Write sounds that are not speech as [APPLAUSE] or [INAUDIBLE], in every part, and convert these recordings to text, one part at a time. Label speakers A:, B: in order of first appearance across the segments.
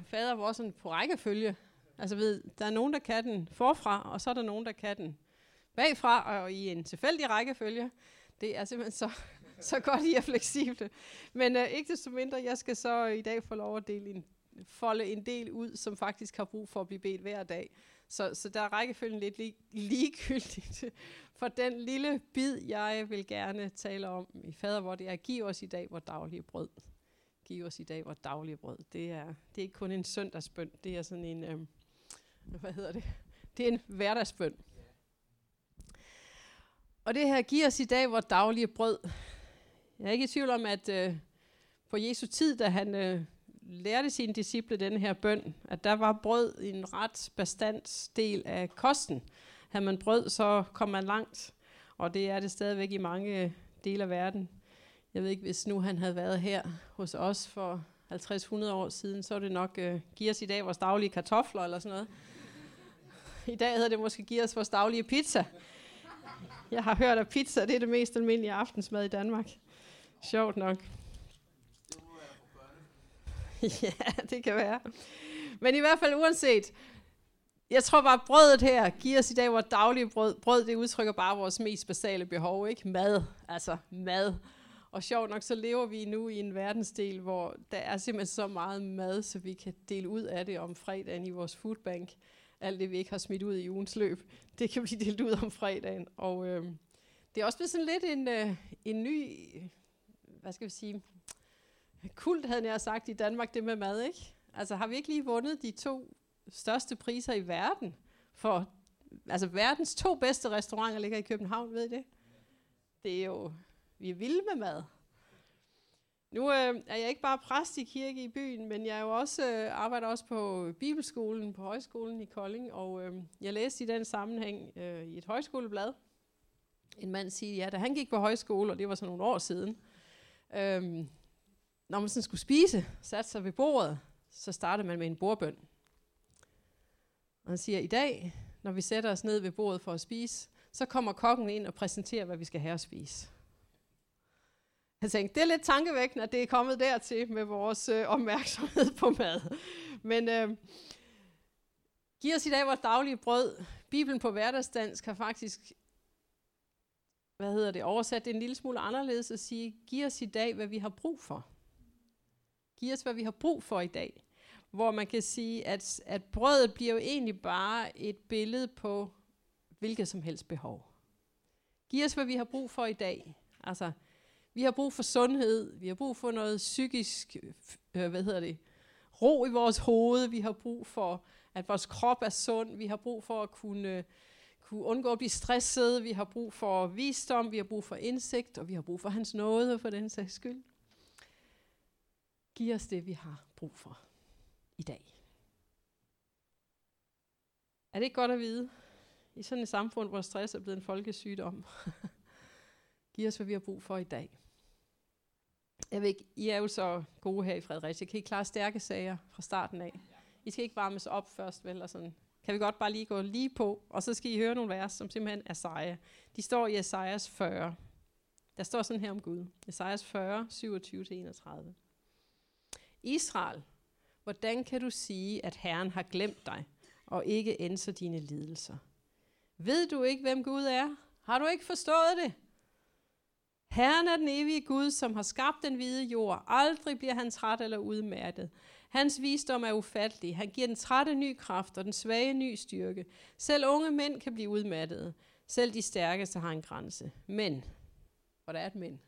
A: øh, fader vores sådan på rækkefølge. Altså ved, der er nogen, der kan den forfra, og så er der nogen, der kan den bagfra, og i en tilfældig rækkefølge. Det er simpelthen så, [LAUGHS] så godt, I er fleksible. Men øh, ikke desto mindre, jeg skal så i dag få lov at dele en, folde en del ud, som faktisk har brug for at blive bedt hver dag. Så, så der er rækkefølgen lidt lig, ligegyldigt [LAUGHS] for den lille bid, jeg vil gerne tale om i fader, hvor det er, giv os i dag vores daglige brød. Giv os i dag vores daglige brød. Det er, det er ikke kun en søndagsbøn, det er sådan en, øh, hvad hedder det? Det er en hverdagsbøn. Og det her, giver os i dag vores daglige brød. Jeg er ikke i tvivl om, at øh, på Jesu tid, da han øh, lærte sine disciple den her bøn, at der var brød en ret bestandt del af kosten. Havde man brød, så kom man langt, og det er det stadigvæk i mange øh, dele af verden. Jeg ved ikke, hvis nu han havde været her hos os for 50-100 år siden, så er det nok, øh, giv os i dag vores daglige kartofler eller sådan noget. I dag hedder det måske, giv os vores daglige pizza. Jeg har hørt, at pizza det er det mest almindelige aftensmad i Danmark. Sjovt nok. [LAUGHS] ja, det kan være. Men i hvert fald uanset, jeg tror bare, at brødet her giver os i dag vores daglige brød. Brød, det udtrykker bare vores mest basale behov, ikke? Mad, altså mad. Og sjovt nok, så lever vi nu i en verdensdel, hvor der er simpelthen så meget mad, så vi kan dele ud af det om fredagen i vores foodbank. Alt det, vi ikke har smidt ud i ugens løb, det kan blive delt ud om fredagen. Og øh, det er også blevet sådan lidt en, øh, en ny, hvad skal vi sige, kult, havde jeg sagt, i Danmark, det med mad, ikke? Altså har vi ikke lige vundet de to største priser i verden for, altså verdens to bedste restauranter ligger i København, ved I det? Det er jo, vi er vilde med mad. Nu øh, er jeg ikke bare præst i kirke i byen, men jeg er jo også, øh, arbejder også på Bibelskolen på Højskolen i Kolding, og øh, jeg læste i den sammenhæng øh, i et højskoleblad, en mand siger, ja, da han gik på højskole, og det var så nogle år siden, øh, når man sådan skulle spise, satte sig ved bordet, så startede man med en bordbøn. Og han siger, i dag, når vi sætter os ned ved bordet for at spise, så kommer kokken ind og præsenterer, hvad vi skal have at spise. Jeg tænkte, det er lidt tankevækkende, at det er kommet dertil med vores øh, opmærksomhed på mad. Men øh, giv os i dag vores daglige brød. Bibelen på hverdagsdansk har faktisk hvad hedder det, oversat det en lille smule anderledes og sige, giv os i dag, hvad vi har brug for. Giv os, hvad vi har brug for i dag hvor man kan sige, at, at brødet bliver jo egentlig bare et billede på hvilket som helst behov. Giv os, hvad vi har brug for i dag. Altså, vi har brug for sundhed, vi har brug for noget psykisk, øh, hvad hedder det, ro i vores hoved, vi har brug for, at vores krop er sund, vi har brug for at kunne, kunne undgå at blive stresset, vi har brug for visdom, vi har brug for indsigt, og vi har brug for hans nåde for den sags skyld. Giv os det, vi har brug for i dag. Er det ikke godt at vide? I sådan et samfund, hvor stress er blevet en folkesygdom. [LAUGHS] Giv os, hvad vi har brug for i dag. Jeg ved ikke, I er jo så gode her i Fredericia. Kan I klare stærke sager fra starten af? I skal ikke varmes op først, vel? Og sådan. Kan vi godt bare lige gå lige på, og så skal I høre nogle vers, som simpelthen er seje. De står i Esajas 40. Der står sådan her om Gud. Esajas 40, 27-31. Israel, Hvordan kan du sige, at Herren har glemt dig, og ikke ændrer dine lidelser? Ved du ikke, hvem Gud er? Har du ikke forstået det? Herren er den evige Gud, som har skabt den hvide jord. Aldrig bliver han træt eller udmattet. Hans visdom er ufattelig. Han giver den trætte ny kraft og den svage ny styrke. Selv unge mænd kan blive udmattede. Selv de stærkeste har en grænse. Men, og der er et men,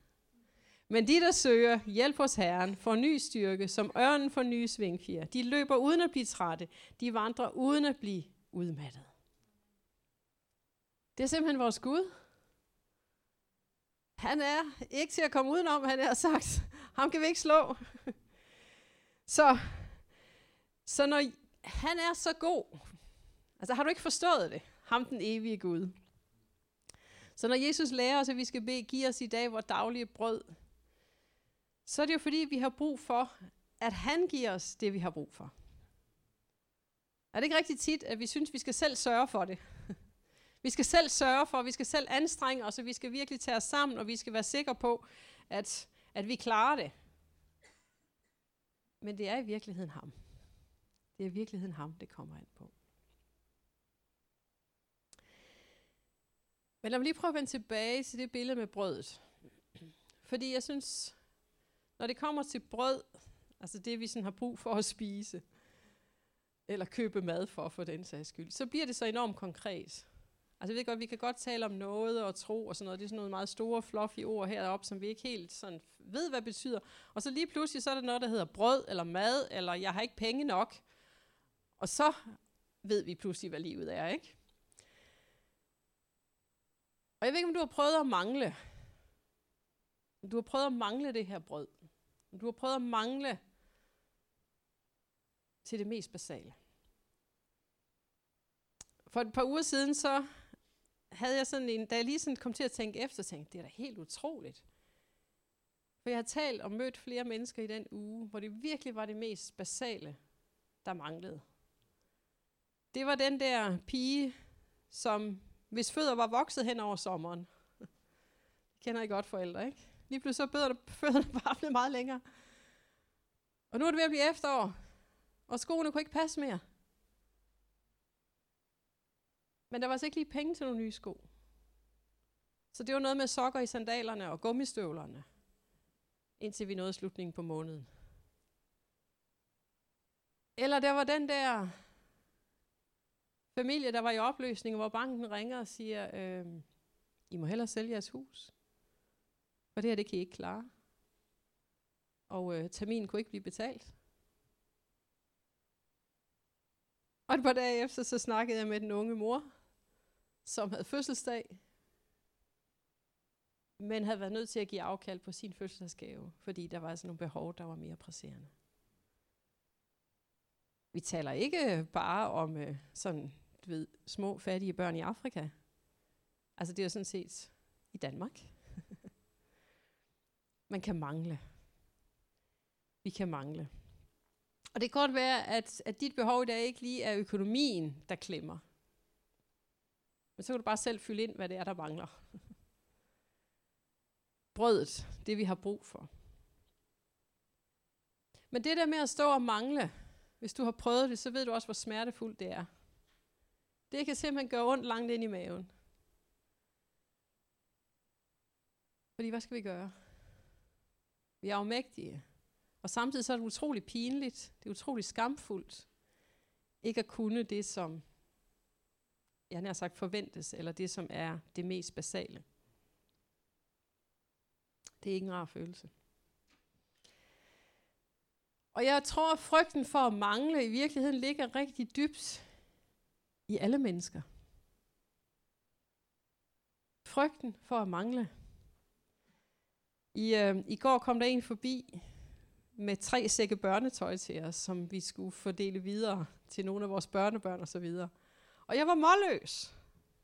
A: men de, der søger hjælp hos Herren, får ny styrke, som ørnen får nye svingfjer. De løber uden at blive trætte. De vandrer uden at blive udmattet. Det er simpelthen vores Gud. Han er ikke til at komme udenom, han har sagt. Ham kan vi ikke slå. Så, så når han er så god, altså har du ikke forstået det? Ham den evige Gud. Så når Jesus lærer os, at vi skal bede, give os i dag vores daglige brød, så er det jo fordi, vi har brug for, at han giver os det, vi har brug for. Er det ikke rigtig tit, at vi synes, vi skal selv sørge for det? Vi skal selv sørge for, vi skal selv anstrenge os, og vi skal virkelig tage os sammen, og vi skal være sikre på, at, at vi klarer det. Men det er i virkeligheden ham. Det er i virkeligheden ham, det kommer an på. Men lad mig lige prøve at vende tilbage til det billede med brødet. Fordi jeg synes, når det kommer til brød, altså det vi sådan har brug for at spise, eller købe mad for, for den sags skyld, så bliver det så enormt konkret. Altså jeg ved godt, vi kan godt tale om noget og tro og sådan noget. Det er sådan nogle meget store, fluffy ord heroppe, som vi ikke helt sådan ved, hvad det betyder. Og så lige pludselig, så er der noget, der hedder brød eller mad, eller jeg har ikke penge nok. Og så ved vi pludselig, hvad livet er, ikke? Og jeg ved ikke, om du har prøvet at mangle. Du har prøvet at mangle det her brød. Du har prøvet at mangle til det mest basale. For et par uger siden, så havde jeg sådan en, da jeg lige sådan kom til at tænke efter, tænkte det er da helt utroligt. For jeg har talt og mødt flere mennesker i den uge, hvor det virkelig var det mest basale, der manglede. Det var den der pige, som hvis fødder var vokset hen over sommeren. [LAUGHS] Det kender I godt forældre, ikke? Lige pludselig så bedre [LAUGHS] fødderne bare blevet meget længere. Og nu er det ved at blive efterår, og skoene kunne ikke passe mere. Men der var altså ikke lige penge til nogle nye sko. Så det var noget med sokker i sandalerne og gummistøvlerne, indtil vi nåede slutningen på måneden. Eller der var den der familie, der var i opløsning, hvor banken ringer og siger, øh, I må hellere sælge jeres hus. For det her, det kan I ikke klare. Og øh, terminen kunne ikke blive betalt. Og et par dage efter, så snakkede jeg med den unge mor, som havde fødselsdag, men havde været nødt til at give afkald på sin fødselsdagsgave, fordi der var altså nogle behov, der var mere presserende. Vi taler ikke bare om øh, sådan, du ved, små fattige børn i Afrika. Altså det er jo sådan set i Danmark. [LAUGHS] Man kan mangle. Vi kan mangle. Og det kan godt være, at, at dit behov i dag ikke lige er økonomien, der klemmer. Men så kan du bare selv fylde ind, hvad det er, der mangler. Brødet, det vi har brug for. Men det der med at stå og mangle, hvis du har prøvet det, så ved du også, hvor smertefuldt det er. Det kan simpelthen gøre ondt langt ind i maven. Fordi hvad skal vi gøre? Vi er afmægtige. Og samtidig så er det utrolig pinligt, det er utrolig skamfuldt, ikke at kunne det, som jeg har sagt forventes, eller det, som er det mest basale. Det er ikke en rar følelse. Og jeg tror, at frygten for at mangle i virkeligheden ligger rigtig dybt i alle mennesker. Frygten for at mangle. I, øh, I går kom der en forbi med tre sække børnetøj til os, som vi skulle fordele videre til nogle af vores børnebørn og så videre. Og jeg var målløs.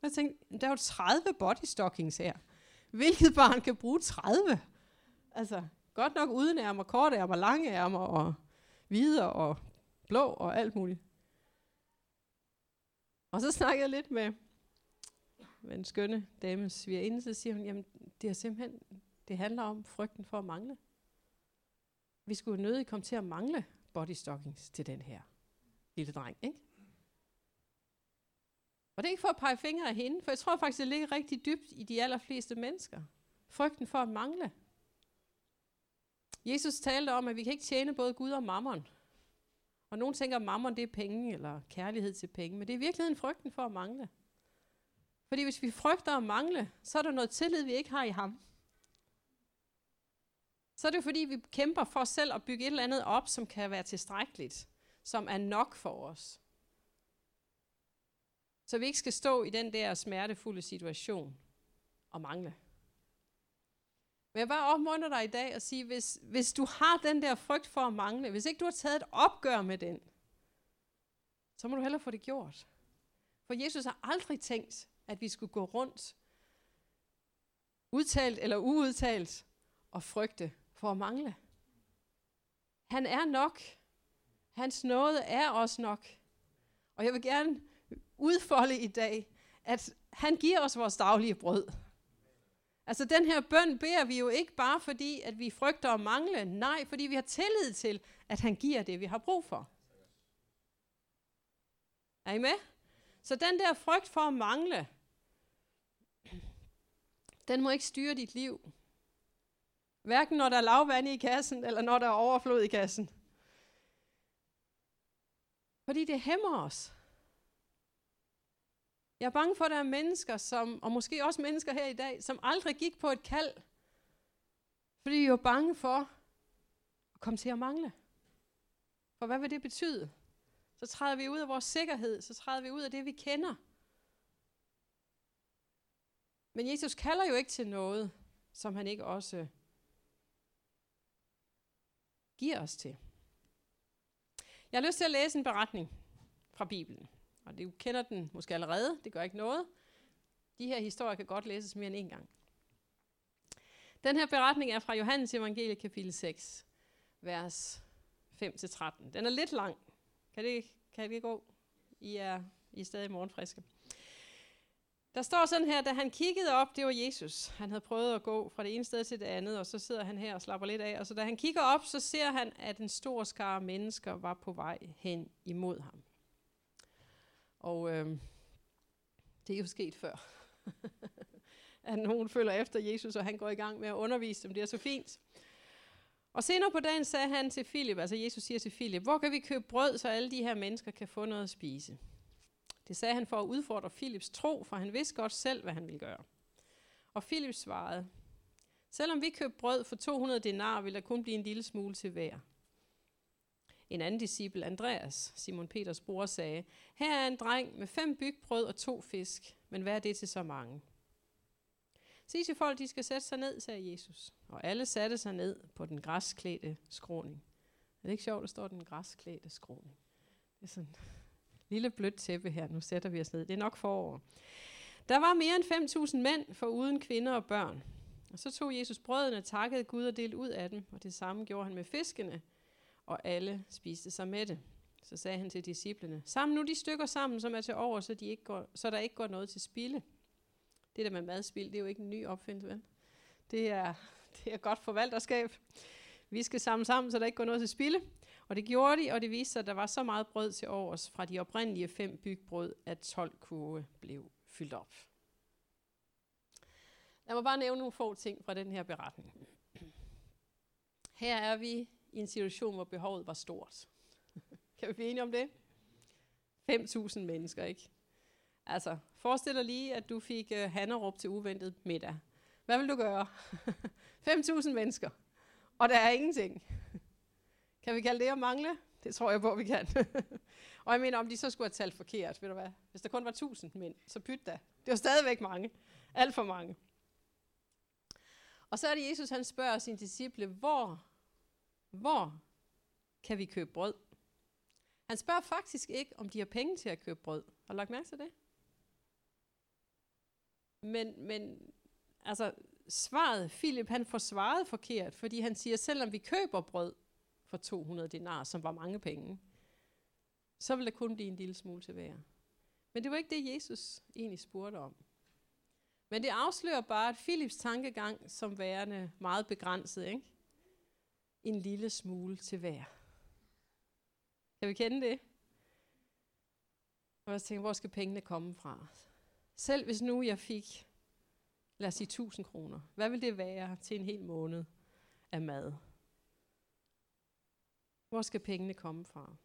A: Jeg tænkte, der er jo 30 body stockings her. Hvilket barn kan bruge 30? Altså, godt nok uden ærmer, korte ærmer, lange ærmer og hvide og blå og alt muligt. Og så snakkede jeg lidt med, med en skønne dame svigerinde, så siger hun, jamen det er simpelthen, det handler om frygten for at mangle. Vi skulle nødig komme til at mangle body stockings til den her lille dreng, ikke? Og det er ikke for at pege fingre af hende, for jeg tror faktisk, det ligger rigtig dybt i de allerfleste mennesker. Frygten for at mangle. Jesus talte om, at vi kan ikke tjene både Gud og mammon. Og nogen tænker, at mammon det er penge, eller kærlighed til penge, men det er i virkeligheden frygten for at mangle. Fordi hvis vi frygter at mangle, så er der noget tillid, vi ikke har i ham. Så er det fordi, vi kæmper for os selv at bygge et eller andet op, som kan være tilstrækkeligt, som er nok for os. Så vi ikke skal stå i den der smertefulde situation og mangle. Men jeg bare opmuntre dig i dag og sige, hvis, hvis du har den der frygt for at mangle, hvis ikke du har taget et opgør med den, så må du hellere få det gjort. For Jesus har aldrig tænkt, at vi skulle gå rundt, udtalt eller uudtalt, og frygte for at mangle. Han er nok. Hans nåde er også nok. Og jeg vil gerne udfolde i dag, at han giver os vores daglige brød. Altså den her bøn beder vi jo ikke bare fordi, at vi frygter at mangle. Nej, fordi vi har tillid til, at han giver det, vi har brug for. Er I med? Så den der frygt for at mangle, den må ikke styre dit liv. Hverken når der er lavvand i kassen, eller når der er overflod i kassen. Fordi det hæmmer os. Jeg er bange for, at der er mennesker, som, og måske også mennesker her i dag, som aldrig gik på et kald, fordi de er jo bange for at komme til at mangle. For hvad vil det betyde? Så træder vi ud af vores sikkerhed, så træder vi ud af det, vi kender. Men Jesus kalder jo ikke til noget, som han ikke også giver os til. Jeg har lyst til at læse en beretning fra Bibelen. Og du kender den måske allerede, det gør ikke noget. De her historier kan godt læses mere end en gang. Den her beretning er fra Johannes evangelie kapitel 6, vers 5-13. Den er lidt lang. Kan det, kan det gå? I er, I er stadig morgenfriske. Der står sådan her, da han kiggede op, det var Jesus. Han havde prøvet at gå fra det ene sted til det andet, og så sidder han her og slapper lidt af. Og så da han kigger op, så ser han, at en stor skare mennesker var på vej hen imod ham. Og øh, det er jo sket før. at nogen følger efter Jesus, og han går i gang med at undervise dem. Det er så fint. Og senere på dagen sagde han til Filip, altså Jesus siger til Filip, hvor kan vi købe brød, så alle de her mennesker kan få noget at spise? Det sagde han for at udfordre Philips tro, for han vidste godt selv, hvad han ville gøre. Og Filip svarede, selvom vi købte brød for 200 denar, vil der kun blive en lille smule til hver. En anden disciple, Andreas, Simon Peters bror, sagde, her er en dreng med fem bygbrød og to fisk, men hvad er det til så mange? Sig til folk, de skal sætte sig ned, sagde Jesus. Og alle satte sig ned på den græsklædte skråning. Er det ikke sjovt, der står den græsklædte skråning? Det er sådan lille blødt tæppe her. Nu sætter vi os ned. Det er nok forår. Der var mere end 5.000 mænd, for uden kvinder og børn. Og så tog Jesus brødene, takkede Gud og delte ud af dem, og det samme gjorde han med fiskene, og alle spiste sig med det. Så sagde han til disciplene, sammen nu de stykker sammen, som er til over, så, de ikke går, så der ikke går noget til spilde. Det der med madspil, det er jo ikke en ny opfindelse, vel? Det er, [LAUGHS] det er godt forvalterskab. Vi skal samle sammen, så der ikke går noget til spilde. Og det gjorde de, og det viste sig, at der var så meget brød til overs fra de oprindelige fem bygbrød, at 12 kurve blev fyldt op. Lad mig bare nævne nogle få ting fra den her beretning. Her er vi i en situation, hvor behovet var stort. [LAUGHS] kan vi blive enige om det? 5.000 mennesker, ikke? Altså, forestil dig lige, at du fik uh, Hannerup til uventet middag. Hvad vil du gøre? [LAUGHS] 5.000 mennesker. Og der er ingenting. [LAUGHS] Kan vi kalde det at mangle? Det tror jeg på, vi kan. og jeg mener, om de så skulle have talt forkert, ved du hvad? Hvis der kun var 1000 mænd, så pyt da. Det var stadigvæk mange. Alt for mange. Og så er det Jesus, han spørger sine disciple, hvor, hvor kan vi købe brød? Han spørger faktisk ikke, om de har penge til at købe brød. Har du lagt mærke til det? Men, men altså, svaret, Philip, han får svaret forkert, fordi han siger, selvom vi køber brød for 200 dinar, som var mange penge, så vil der kun blive en lille smule til hver. Men det var ikke det, Jesus egentlig spurgte om. Men det afslører bare, at Philips tankegang som værende meget begrænset, ikke? En lille smule til hver. Kan vi kende det? Og jeg tænker, hvor skal pengene komme fra? Selv hvis nu jeg fik, lad os sige 1000 kroner, hvad vil det være til en hel måned af mad? Hvor skal pengene komme fra?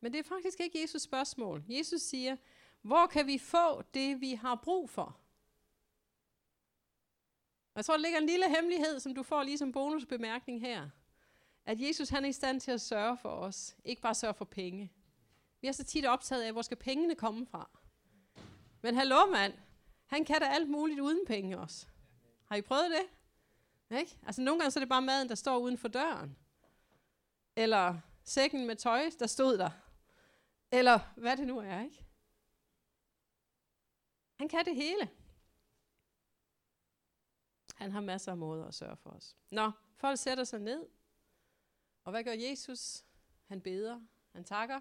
A: Men det er faktisk ikke Jesus spørgsmål. Jesus siger, hvor kan vi få det, vi har brug for? Jeg tror, der ligger en lille hemmelighed, som du får lige som bonusbemærkning her. At Jesus han er i stand til at sørge for os. Ikke bare sørge for penge. Vi er så tit optaget af, hvor skal pengene komme fra? Men hallo mand, han kan da alt muligt uden penge også. Har I prøvet det? Ikke? Altså nogle gange så er det bare maden, der står uden for døren. Eller sækken med tøj, der stod der. Eller hvad det nu er, ikke? Han kan det hele. Han har masser af måder at sørge for os. Nå, folk sætter sig ned. Og hvad gør Jesus? Han beder. Han takker.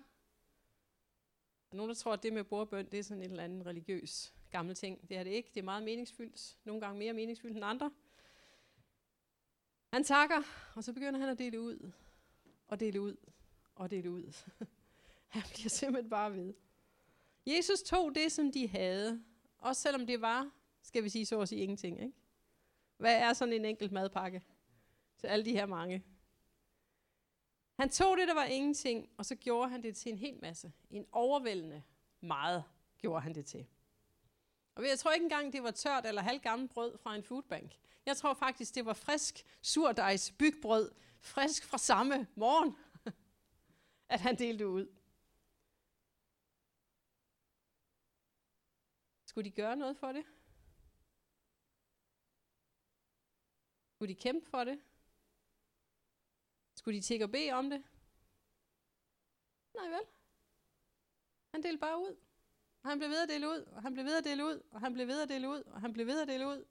A: Nogle, der tror, at det med bordbøn, det er sådan en eller anden religiøs gammel ting. Det er det ikke. Det er meget meningsfyldt. Nogle gange mere meningsfyldt end andre. Han takker, og så begynder han at dele ud. Og dele ud. Og dele ud. [LAUGHS] han bliver simpelthen bare ved. Jesus tog det, som de havde, også selvom det var, skal vi sige, så at sige ingenting. Ikke? Hvad er sådan en enkelt madpakke til alle de her mange? Han tog det, der var ingenting, og så gjorde han det til en hel masse. En overvældende meget gjorde han det til. Og jeg tror ikke engang, det var tørt eller halvgammelt brød fra en foodbank. Jeg tror faktisk, det var frisk surdejs bygbrød, frisk fra samme morgen, [LAUGHS] at han delte ud. Skulle de gøre noget for det? Skulle de kæmpe for det? Skulle de tække og bede om det? Nej vel. Han delte bare ud. Og han blev ved at dele ud, og han blev ved at dele ud, og han blev ved at dele ud, og han blev ved at dele ud.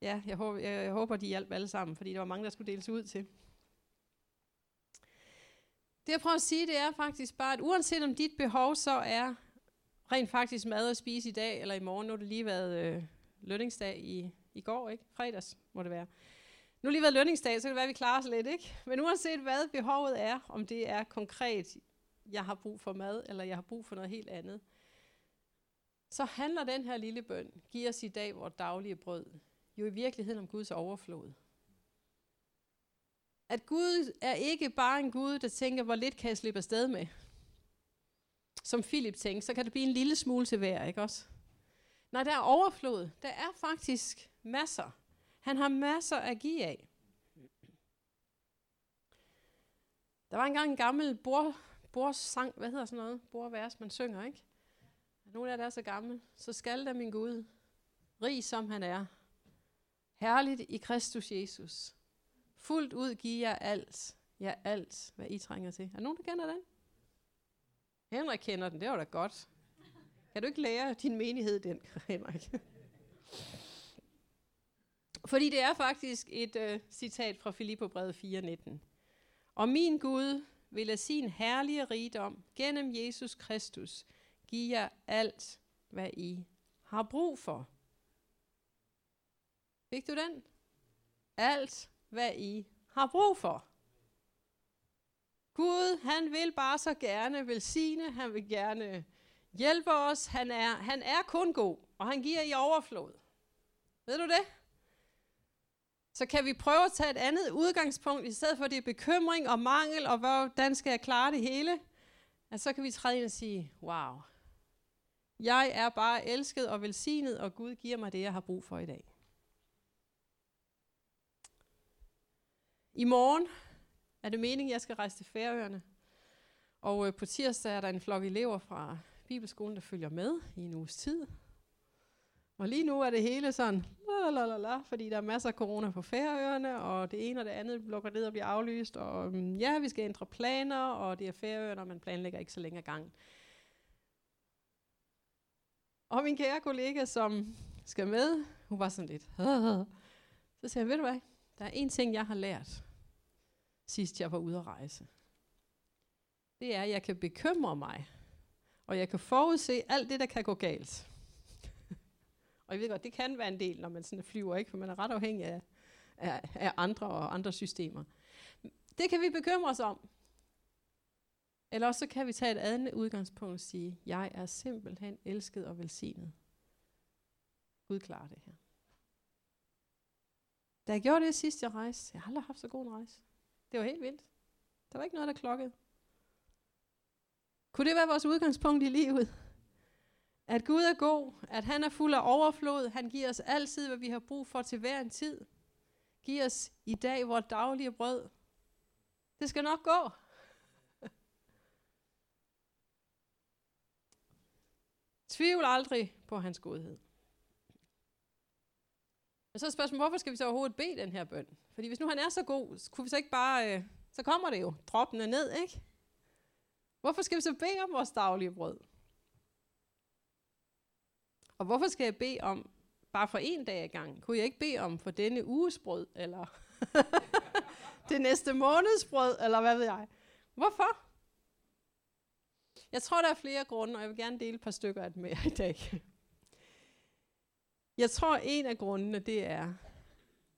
A: Ja, jeg håber, jeg, jeg håber de hjalp alle sammen, fordi der var mange, der skulle deles ud til. Det jeg prøver at sige, det er faktisk bare, at uanset om dit behov så er rent faktisk mad at spise i dag eller i morgen, nu har det lige været øh, lønningsdag i, i går, ikke? Fredags må det være. Nu har lige været lønningsdag, så kan det være, at vi klarer os lidt, ikke? Men uanset hvad behovet er, om det er konkret, jeg har brug for mad, eller jeg har brug for noget helt andet, så handler den her lille bøn, giv os i dag vores daglige brød, jo i virkeligheden om Guds overflod. At Gud er ikke bare en Gud, der tænker, hvor lidt kan jeg slippe afsted med. Som Philip tænkte, så kan det blive en lille smule til hver, ikke også? Nej, der er overflod. Der er faktisk masser. Han har masser at give af. Der var engang en gammel bord, bordsang, hvad hedder sådan noget? Bordvers, man synger, ikke? Nogle af jer, der er så gamle. Så skal der min Gud, rig som han er, herligt i Kristus Jesus, fuldt ud giver jeg alt, ja alt, hvad I trænger til. Er der nogen, der kender den? Henrik kender den, det var da godt. Kan du ikke lære din menighed den, [LAUGHS] Henrik? Fordi det er faktisk et øh, citat fra Filipperbrevet 4.19. Og min Gud vil af sin herlige rigdom gennem Jesus Kristus give jer alt, hvad I har brug for. Fik du den? Alt, hvad I har brug for. Gud, han vil bare så gerne velsigne, han vil gerne hjælpe os. Han er, han er kun god, og han giver i overflod. Ved du det? Så kan vi prøve at tage et andet udgangspunkt, i stedet for det er bekymring og mangel, og hvordan skal jeg klare det hele? At så kan vi træde ind og sige, wow, jeg er bare elsket og velsignet, og Gud giver mig det, jeg har brug for i dag. I morgen er det meningen, at jeg skal rejse til Færøerne. Og øh, på tirsdag er der en flok elever fra Bibelskolen, der følger med i en uges tid. Og lige nu er det hele sådan, la, la, la, fordi der er masser af corona på Færøerne, og det ene og det andet lukker ned og bliver aflyst, og mm, ja, vi skal ændre planer, og det er Færøerne, og man planlægger ikke så længe gang. Og min kære kollega, som skal med, hun var sådan lidt, så siger jeg, ved du hvad, der er en ting, jeg har lært, sidst jeg var ude at rejse. Det er, at jeg kan bekymre mig, og jeg kan forudse alt det, der kan gå galt. Og jeg ved godt, det kan være en del, når man sådan flyver, ikke? for man er ret afhængig af, af, af andre og andre systemer. Det kan vi bekymre os om. Eller også så kan vi tage et andet udgangspunkt og sige, jeg er simpelthen elsket og velsignet. Gud klarer det her. Da jeg gjorde det sidst, jeg rejste, jeg har aldrig haft så god en rejse. Det var helt vildt. Der var ikke noget, der klokkede. Kunne det være vores udgangspunkt i livet? At Gud er god, at han er fuld af overflod, han giver os altid, hvad vi har brug for til hver en tid. Giv os i dag vores daglige brød. Det skal nok gå. [LAUGHS] Tvivl aldrig på hans godhed. Men så er spørgsmålet, hvorfor skal vi så overhovedet bede den her bøn? Fordi hvis nu han er så god, kunne vi så ikke bare, øh, så kommer det jo droppende ned, ikke? Hvorfor skal vi så bede om vores daglige brød? Og hvorfor skal jeg bede om bare for en dag ad gang? Kunne jeg ikke bede om for denne uges brød, eller [LAUGHS] det næste måneds brød, eller hvad ved jeg? Hvorfor? Jeg tror, der er flere grunde, og jeg vil gerne dele et par stykker af dem med jer i dag. Jeg tror, en af grundene, det er,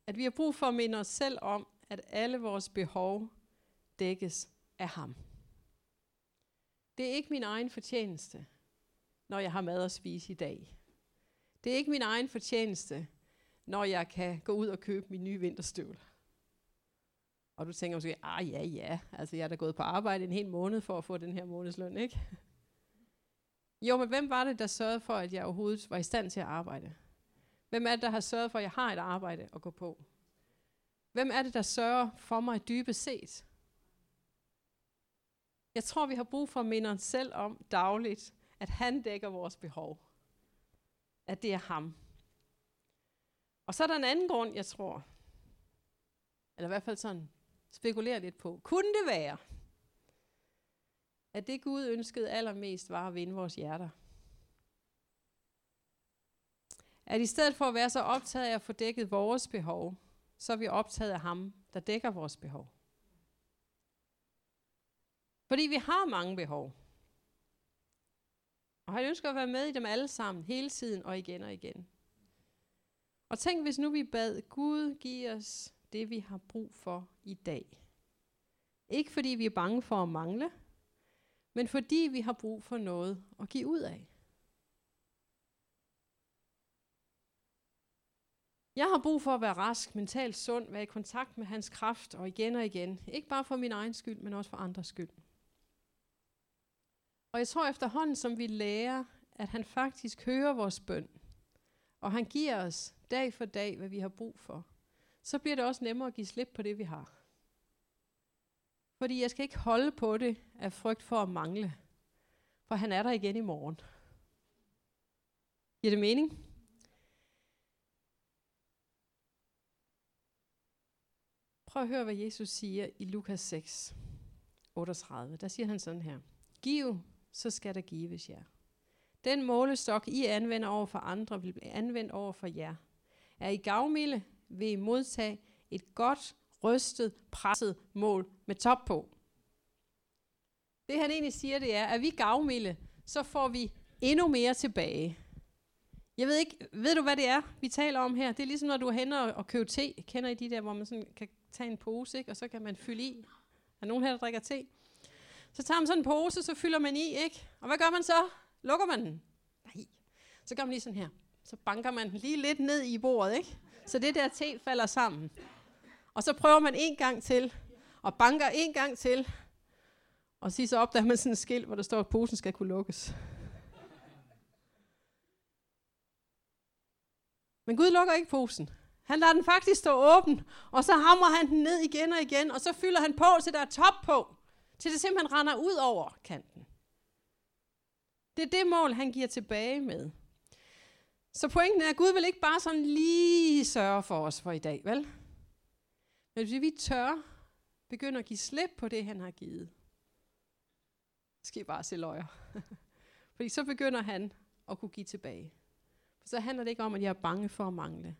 A: at vi har brug for at minde os selv om, at alle vores behov dækkes af ham. Det er ikke min egen fortjeneste, når jeg har mad at spise i dag. Det er ikke min egen fortjeneste, når jeg kan gå ud og købe min nye vinterstøvle. Og du tænker måske, ah ja, ja, altså jeg er da gået på arbejde en hel måned for at få den her månedsløn, ikke? Jo, men hvem var det, der sørgede for, at jeg overhovedet var i stand til at arbejde? Hvem er det, der har sørget for, at jeg har et arbejde at gå på? Hvem er det, der sørger for mig dybest set? Jeg tror, vi har brug for at minde os selv om dagligt, at han dækker vores behov. At det er ham. Og så er der en anden grund, jeg tror, eller i hvert fald sådan spekulerer lidt på. Kunne det være, at det Gud ønskede allermest var at vinde vores hjerter? At i stedet for at være så optaget af at få dækket vores behov, så er vi optaget af ham, der dækker vores behov. Fordi vi har mange behov. Og han ønsker at være med i dem alle sammen, hele tiden og igen og igen. Og tænk, hvis nu vi bad Gud give os det, vi har brug for i dag. Ikke fordi vi er bange for at mangle, men fordi vi har brug for noget at give ud af. Jeg har brug for at være rask, mentalt sund, være i kontakt med hans kraft og igen og igen. Ikke bare for min egen skyld, men også for andres skyld. Og jeg tror efterhånden, som vi lærer, at han faktisk hører vores bøn, og han giver os dag for dag, hvad vi har brug for, så bliver det også nemmere at give slip på det, vi har. Fordi jeg skal ikke holde på det af frygt for at mangle, for han er der igen i morgen. Giver det mening? Prøv at høre, hvad Jesus siger i Lukas 6, 38. Der siger han sådan her. Giv, så skal der gives jer. Den målestok, I anvender over for andre, vil blive anvendt over for jer. Er I gavmilde, vil I modtage et godt, rystet, presset mål med top på. Det han egentlig siger, det er, at vi gavmilde, så får vi endnu mere tilbage. Jeg ved ikke, ved du hvad det er, vi taler om her? Det er ligesom når du er henne og køber te. Kender I de der, hvor man sådan kan tage en pose, ikke? og så kan man fylde i. Er nogen her, der drikker te? Så tager man sådan en pose, så fylder man i, ikke? Og hvad gør man så? Lukker man den? Nej. Så gør man lige sådan her. Så banker man den lige lidt ned i bordet, ikke? Så det der te falder sammen. Og så prøver man en gang til, og banker en gang til, og så så opdager man sådan et skilt, hvor der står, at posen skal kunne lukkes. Men Gud lukker ikke posen. Han lader den faktisk stå åben, og så hamrer han den ned igen og igen, og så fylder han på, til der er top på, til det simpelthen render ud over kanten. Det er det mål, han giver tilbage med. Så pointen er, at Gud vil ikke bare sådan lige sørge for os for i dag, vel? Men hvis vi tør begynde at give slip på det, han har givet, skal I bare se løjer. [LAUGHS] Fordi så begynder han at kunne give tilbage. For så handler det ikke om, at jeg er bange for at mangle.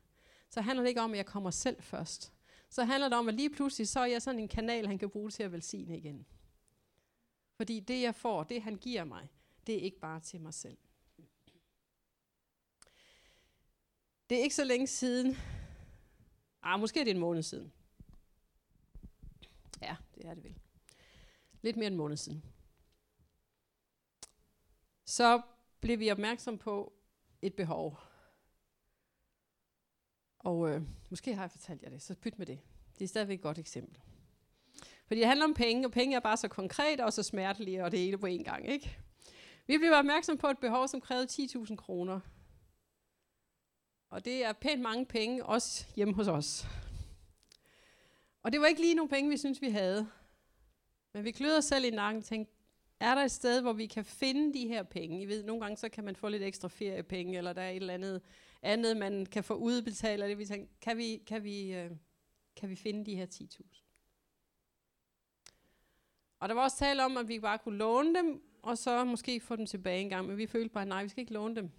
A: Så handler det ikke om, at jeg kommer selv først. Så handler det om, at lige pludselig, så er jeg sådan en kanal, han kan bruge til at velsigne igen. Fordi det, jeg får, det han giver mig, det er ikke bare til mig selv. Det er ikke så længe siden, ah, måske er det en måned siden. Ja, det er det vel. Lidt mere end en måned siden. Så blev vi opmærksom på et behov. Og øh, måske har jeg fortalt jer det, så pyt med det. Det er stadigvæk et godt eksempel. Fordi det handler om penge, og penge er bare så konkret og så smertelige, og det hele på én gang, ikke? Vi blev opmærksom på et behov, som krævede 10.000 kroner. Og det er pænt mange penge, også hjemme hos os. Og det var ikke lige nogle penge, vi synes vi havde. Men vi kløede os selv i nakken og tænkte, er der et sted, hvor vi kan finde de her penge? I ved, nogle gange så kan man få lidt ekstra feriepenge, eller der er et eller andet andet, man kan få udbetalt. Og det, vi tænkte, kan vi, kan vi, øh, kan vi finde de her 10.000? Og der var også tale om, at vi bare kunne låne dem, og så måske få dem tilbage en gang. Men vi følte bare, nej, vi skal ikke låne dem.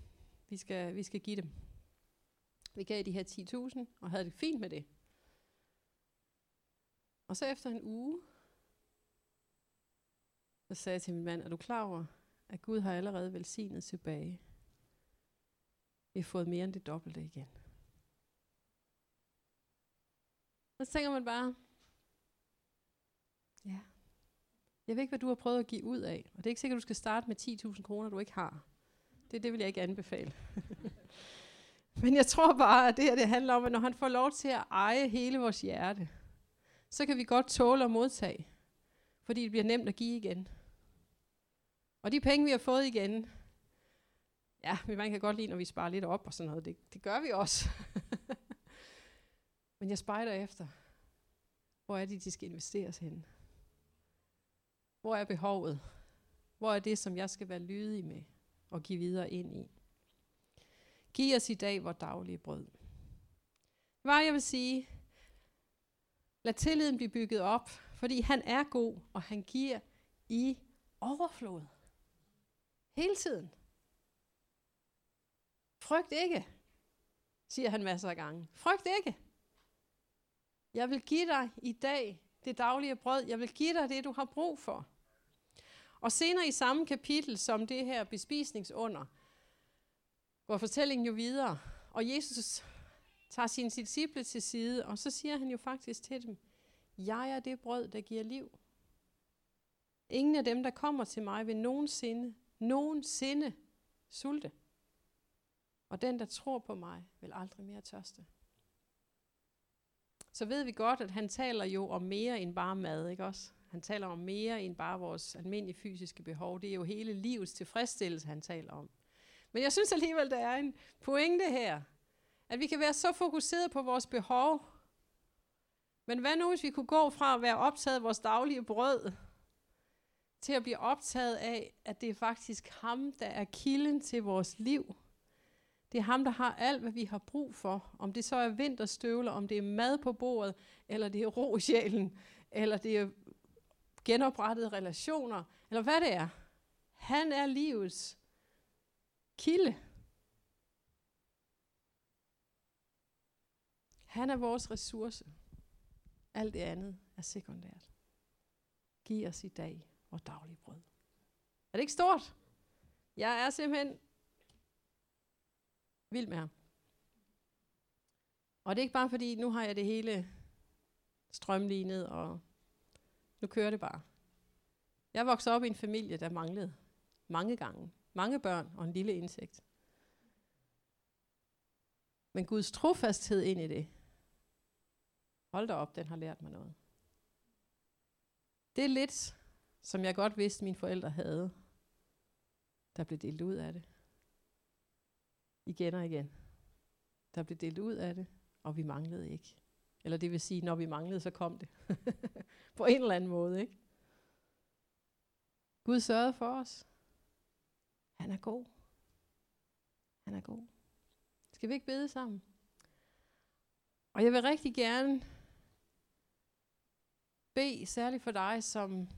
A: Vi skal, vi skal give dem. Vi gav de her 10.000, og havde det fint med det. Og så efter en uge, så sagde jeg til min mand, er du klar over, at Gud har allerede velsignet tilbage? Vi har fået mere end det dobbelte igen. Så tænker man bare, ja, jeg ved ikke, hvad du har prøvet at give ud af. Og det er ikke sikkert, at du skal starte med 10.000 kroner, du ikke har. Det, det vil jeg ikke anbefale. [LAUGHS] Men jeg tror bare, at det her det handler om, at når han får lov til at eje hele vores hjerte, så kan vi godt tåle at modtage. Fordi det bliver nemt at give igen. Og de penge, vi har fået igen, ja, man kan godt lide, når vi sparer lidt op og sådan noget. Det, det gør vi også. [LAUGHS] Men jeg spejder efter, hvor er det, de skal investeres hen? Hvor er behovet? Hvor er det, som jeg skal være lydig med og give videre ind i? Giv os i dag vores daglige brød. Hvad jeg vil sige, lad tilliden blive bygget op, fordi han er god, og han giver i overflod. Hele tiden. Frygt ikke, siger han masser af gange. Frygt ikke. Jeg vil give dig i dag det daglige brød. Jeg vil give dig det, du har brug for. Og senere i samme kapitel som det her bespisningsunder, går fortællingen jo videre. Og Jesus tager sine disciple til side, og så siger han jo faktisk til dem, jeg er det brød, der giver liv. Ingen af dem, der kommer til mig, vil nogensinde, nogensinde sulte. Og den, der tror på mig, vil aldrig mere tørste. Så ved vi godt, at han taler jo om mere end bare mad, ikke også? Han taler om mere end bare vores almindelige fysiske behov. Det er jo hele livets tilfredsstillelse, han taler om. Men jeg synes alligevel, der er en pointe her. At vi kan være så fokuseret på vores behov. Men hvad nu, hvis vi kunne gå fra at være optaget af vores daglige brød, til at blive optaget af, at det er faktisk ham, der er kilden til vores liv. Det er ham, der har alt, hvad vi har brug for. Om det så er vinterstøvler, om det er mad på bordet, eller det er ro i sjælen, eller det er genoprettede relationer, eller hvad det er. Han er livets kilde. Han er vores ressource. Alt det andet er sekundært. Giv os i dag vores daglige brød. Er det ikke stort? Jeg er simpelthen vild med ham. Og det er ikke bare fordi, nu har jeg det hele strømlignet, og nu kører det bare. Jeg voksede op i en familie, der manglede mange gange. Mange børn og en lille insekt. Men Guds trofasthed ind i det, hold da op, den har lært mig noget. Det er lidt, som jeg godt vidste, mine forældre havde, der blev delt ud af det. Igen og igen. Der blev delt ud af det, og vi manglede ikke. Eller det vil sige, når vi manglede, så kom det. [LAUGHS] På en eller anden måde, ikke? Gud sørgede for os. Han er god. Han er god. Skal vi ikke bede sammen? Og jeg vil rigtig gerne bede særligt for dig, som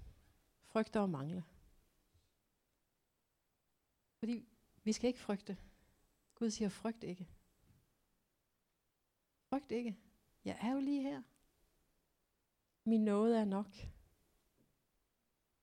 A: frygter og mangler. Fordi vi skal ikke frygte. Gud siger, frygt ikke. Frygt ikke. Jeg er jo lige her. Min nåde er nok.